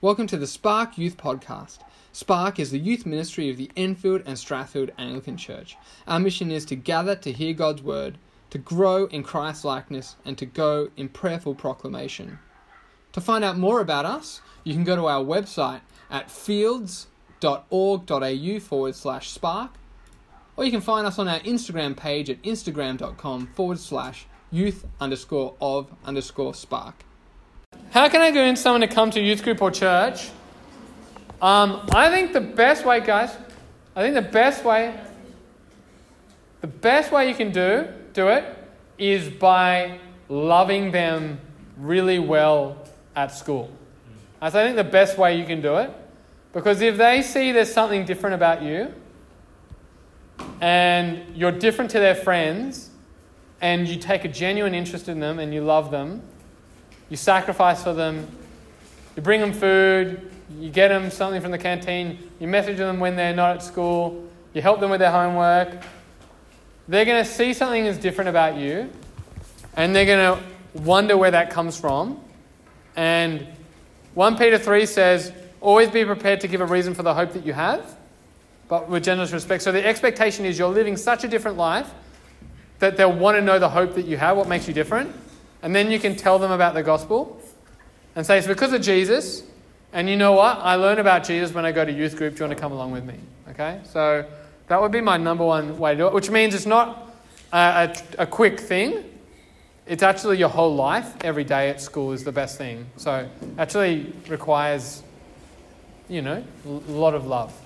Welcome to the Spark Youth Podcast. Spark is the youth ministry of the Enfield and Strathfield Anglican Church. Our mission is to gather to hear God's word, to grow in Christ likeness, and to go in prayerful proclamation. To find out more about us, you can go to our website at fields.org.au forward slash spark, or you can find us on our Instagram page at instagram.com forward slash youth underscore of underscore spark. How can I convince someone to come to youth group or church? Um, I think the best way, guys, I think the best way, the best way you can do do it is by loving them really well at school. That's I think the best way you can do it, because if they see there's something different about you, and you're different to their friends, and you take a genuine interest in them and you love them, you sacrifice for them, you bring them food, you get them something from the canteen, you message them when they're not at school, you help them with their homework. They're going to see something that's different about you, and they're going to wonder where that comes from. And 1 Peter 3 says, Always be prepared to give a reason for the hope that you have, but with generous respect. So the expectation is you're living such a different life that they'll want to know the hope that you have, what makes you different. And then you can tell them about the gospel and say, It's because of Jesus. And you know what? I learn about Jesus when I go to youth group. Do you want to come along with me? Okay? So that would be my number one way to do it, which means it's not a, a, a quick thing. It's actually your whole life. Every day at school is the best thing. So actually requires, you know, a lot of love.